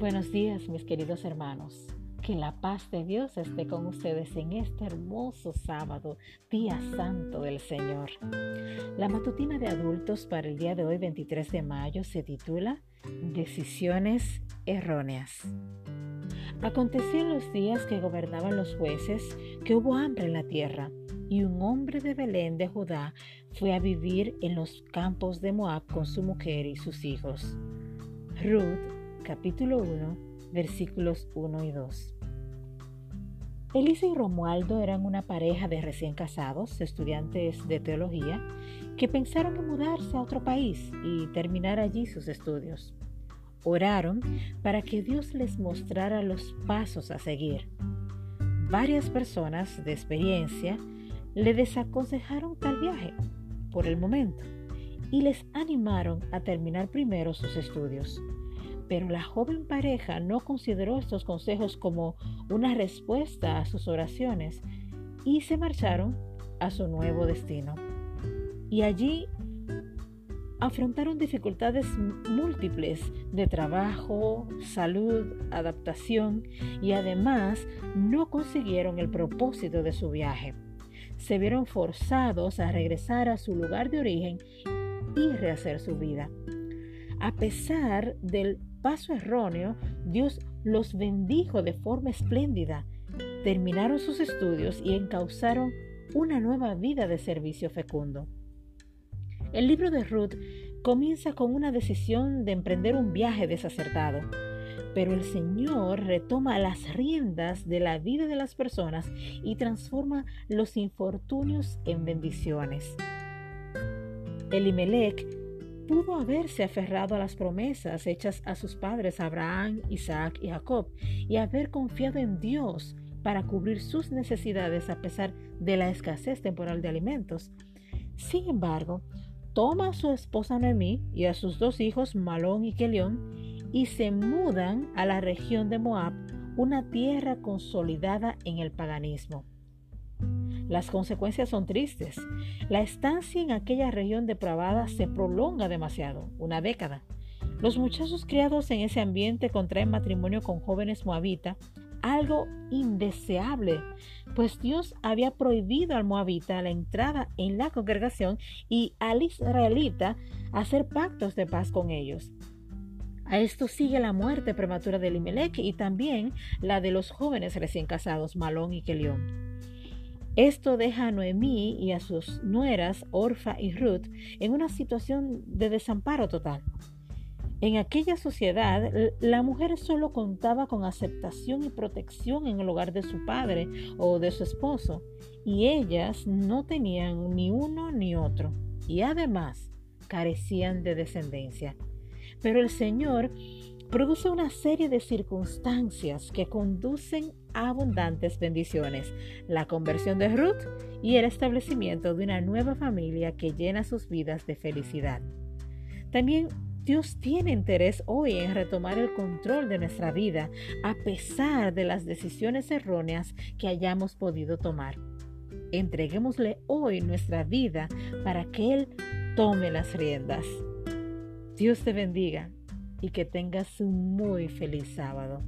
Buenos días mis queridos hermanos. Que la paz de Dios esté con ustedes en este hermoso sábado, día santo del Señor. La matutina de adultos para el día de hoy, 23 de mayo, se titula Decisiones erróneas. Aconteció en los días que gobernaban los jueces que hubo hambre en la tierra, y un hombre de Belén de Judá fue a vivir en los campos de Moab con su mujer y sus hijos. Ruth capítulo 1, versículos 1 y 2. Elisa y Romualdo eran una pareja de recién casados, estudiantes de teología, que pensaron en mudarse a otro país y terminar allí sus estudios. Oraron para que Dios les mostrara los pasos a seguir. Varias personas de experiencia le desaconsejaron tal viaje por el momento y les animaron a terminar primero sus estudios. Pero la joven pareja no consideró estos consejos como una respuesta a sus oraciones y se marcharon a su nuevo destino. Y allí afrontaron dificultades múltiples de trabajo, salud, adaptación y además no consiguieron el propósito de su viaje. Se vieron forzados a regresar a su lugar de origen y rehacer su vida. A pesar del paso erróneo, Dios los bendijo de forma espléndida. Terminaron sus estudios y encauzaron una nueva vida de servicio fecundo. El libro de Ruth comienza con una decisión de emprender un viaje desacertado, pero el Señor retoma las riendas de la vida de las personas y transforma los infortunios en bendiciones. Elimelech pudo haberse aferrado a las promesas hechas a sus padres Abraham, Isaac y Jacob y haber confiado en Dios para cubrir sus necesidades a pesar de la escasez temporal de alimentos. Sin embargo, toma a su esposa Noemí y a sus dos hijos Malón y Kelión y se mudan a la región de Moab, una tierra consolidada en el paganismo. Las consecuencias son tristes. La estancia en aquella región depravada se prolonga demasiado, una década. Los muchachos criados en ese ambiente contraen matrimonio con jóvenes moabitas, algo indeseable, pues Dios había prohibido al moabita la entrada en la congregación y al israelita hacer pactos de paz con ellos. A esto sigue la muerte prematura de Elimelech y también la de los jóvenes recién casados Malón y Kelión. Esto deja a Noemí y a sus nueras, Orfa y Ruth, en una situación de desamparo total. En aquella sociedad, la mujer solo contaba con aceptación y protección en el hogar de su padre o de su esposo, y ellas no tenían ni uno ni otro, y además carecían de descendencia. Pero el Señor produce una serie de circunstancias que conducen a abundantes bendiciones, la conversión de Ruth y el establecimiento de una nueva familia que llena sus vidas de felicidad. También Dios tiene interés hoy en retomar el control de nuestra vida a pesar de las decisiones erróneas que hayamos podido tomar. Entreguémosle hoy nuestra vida para que Él tome las riendas. Dios te bendiga y que tengas un muy feliz sábado.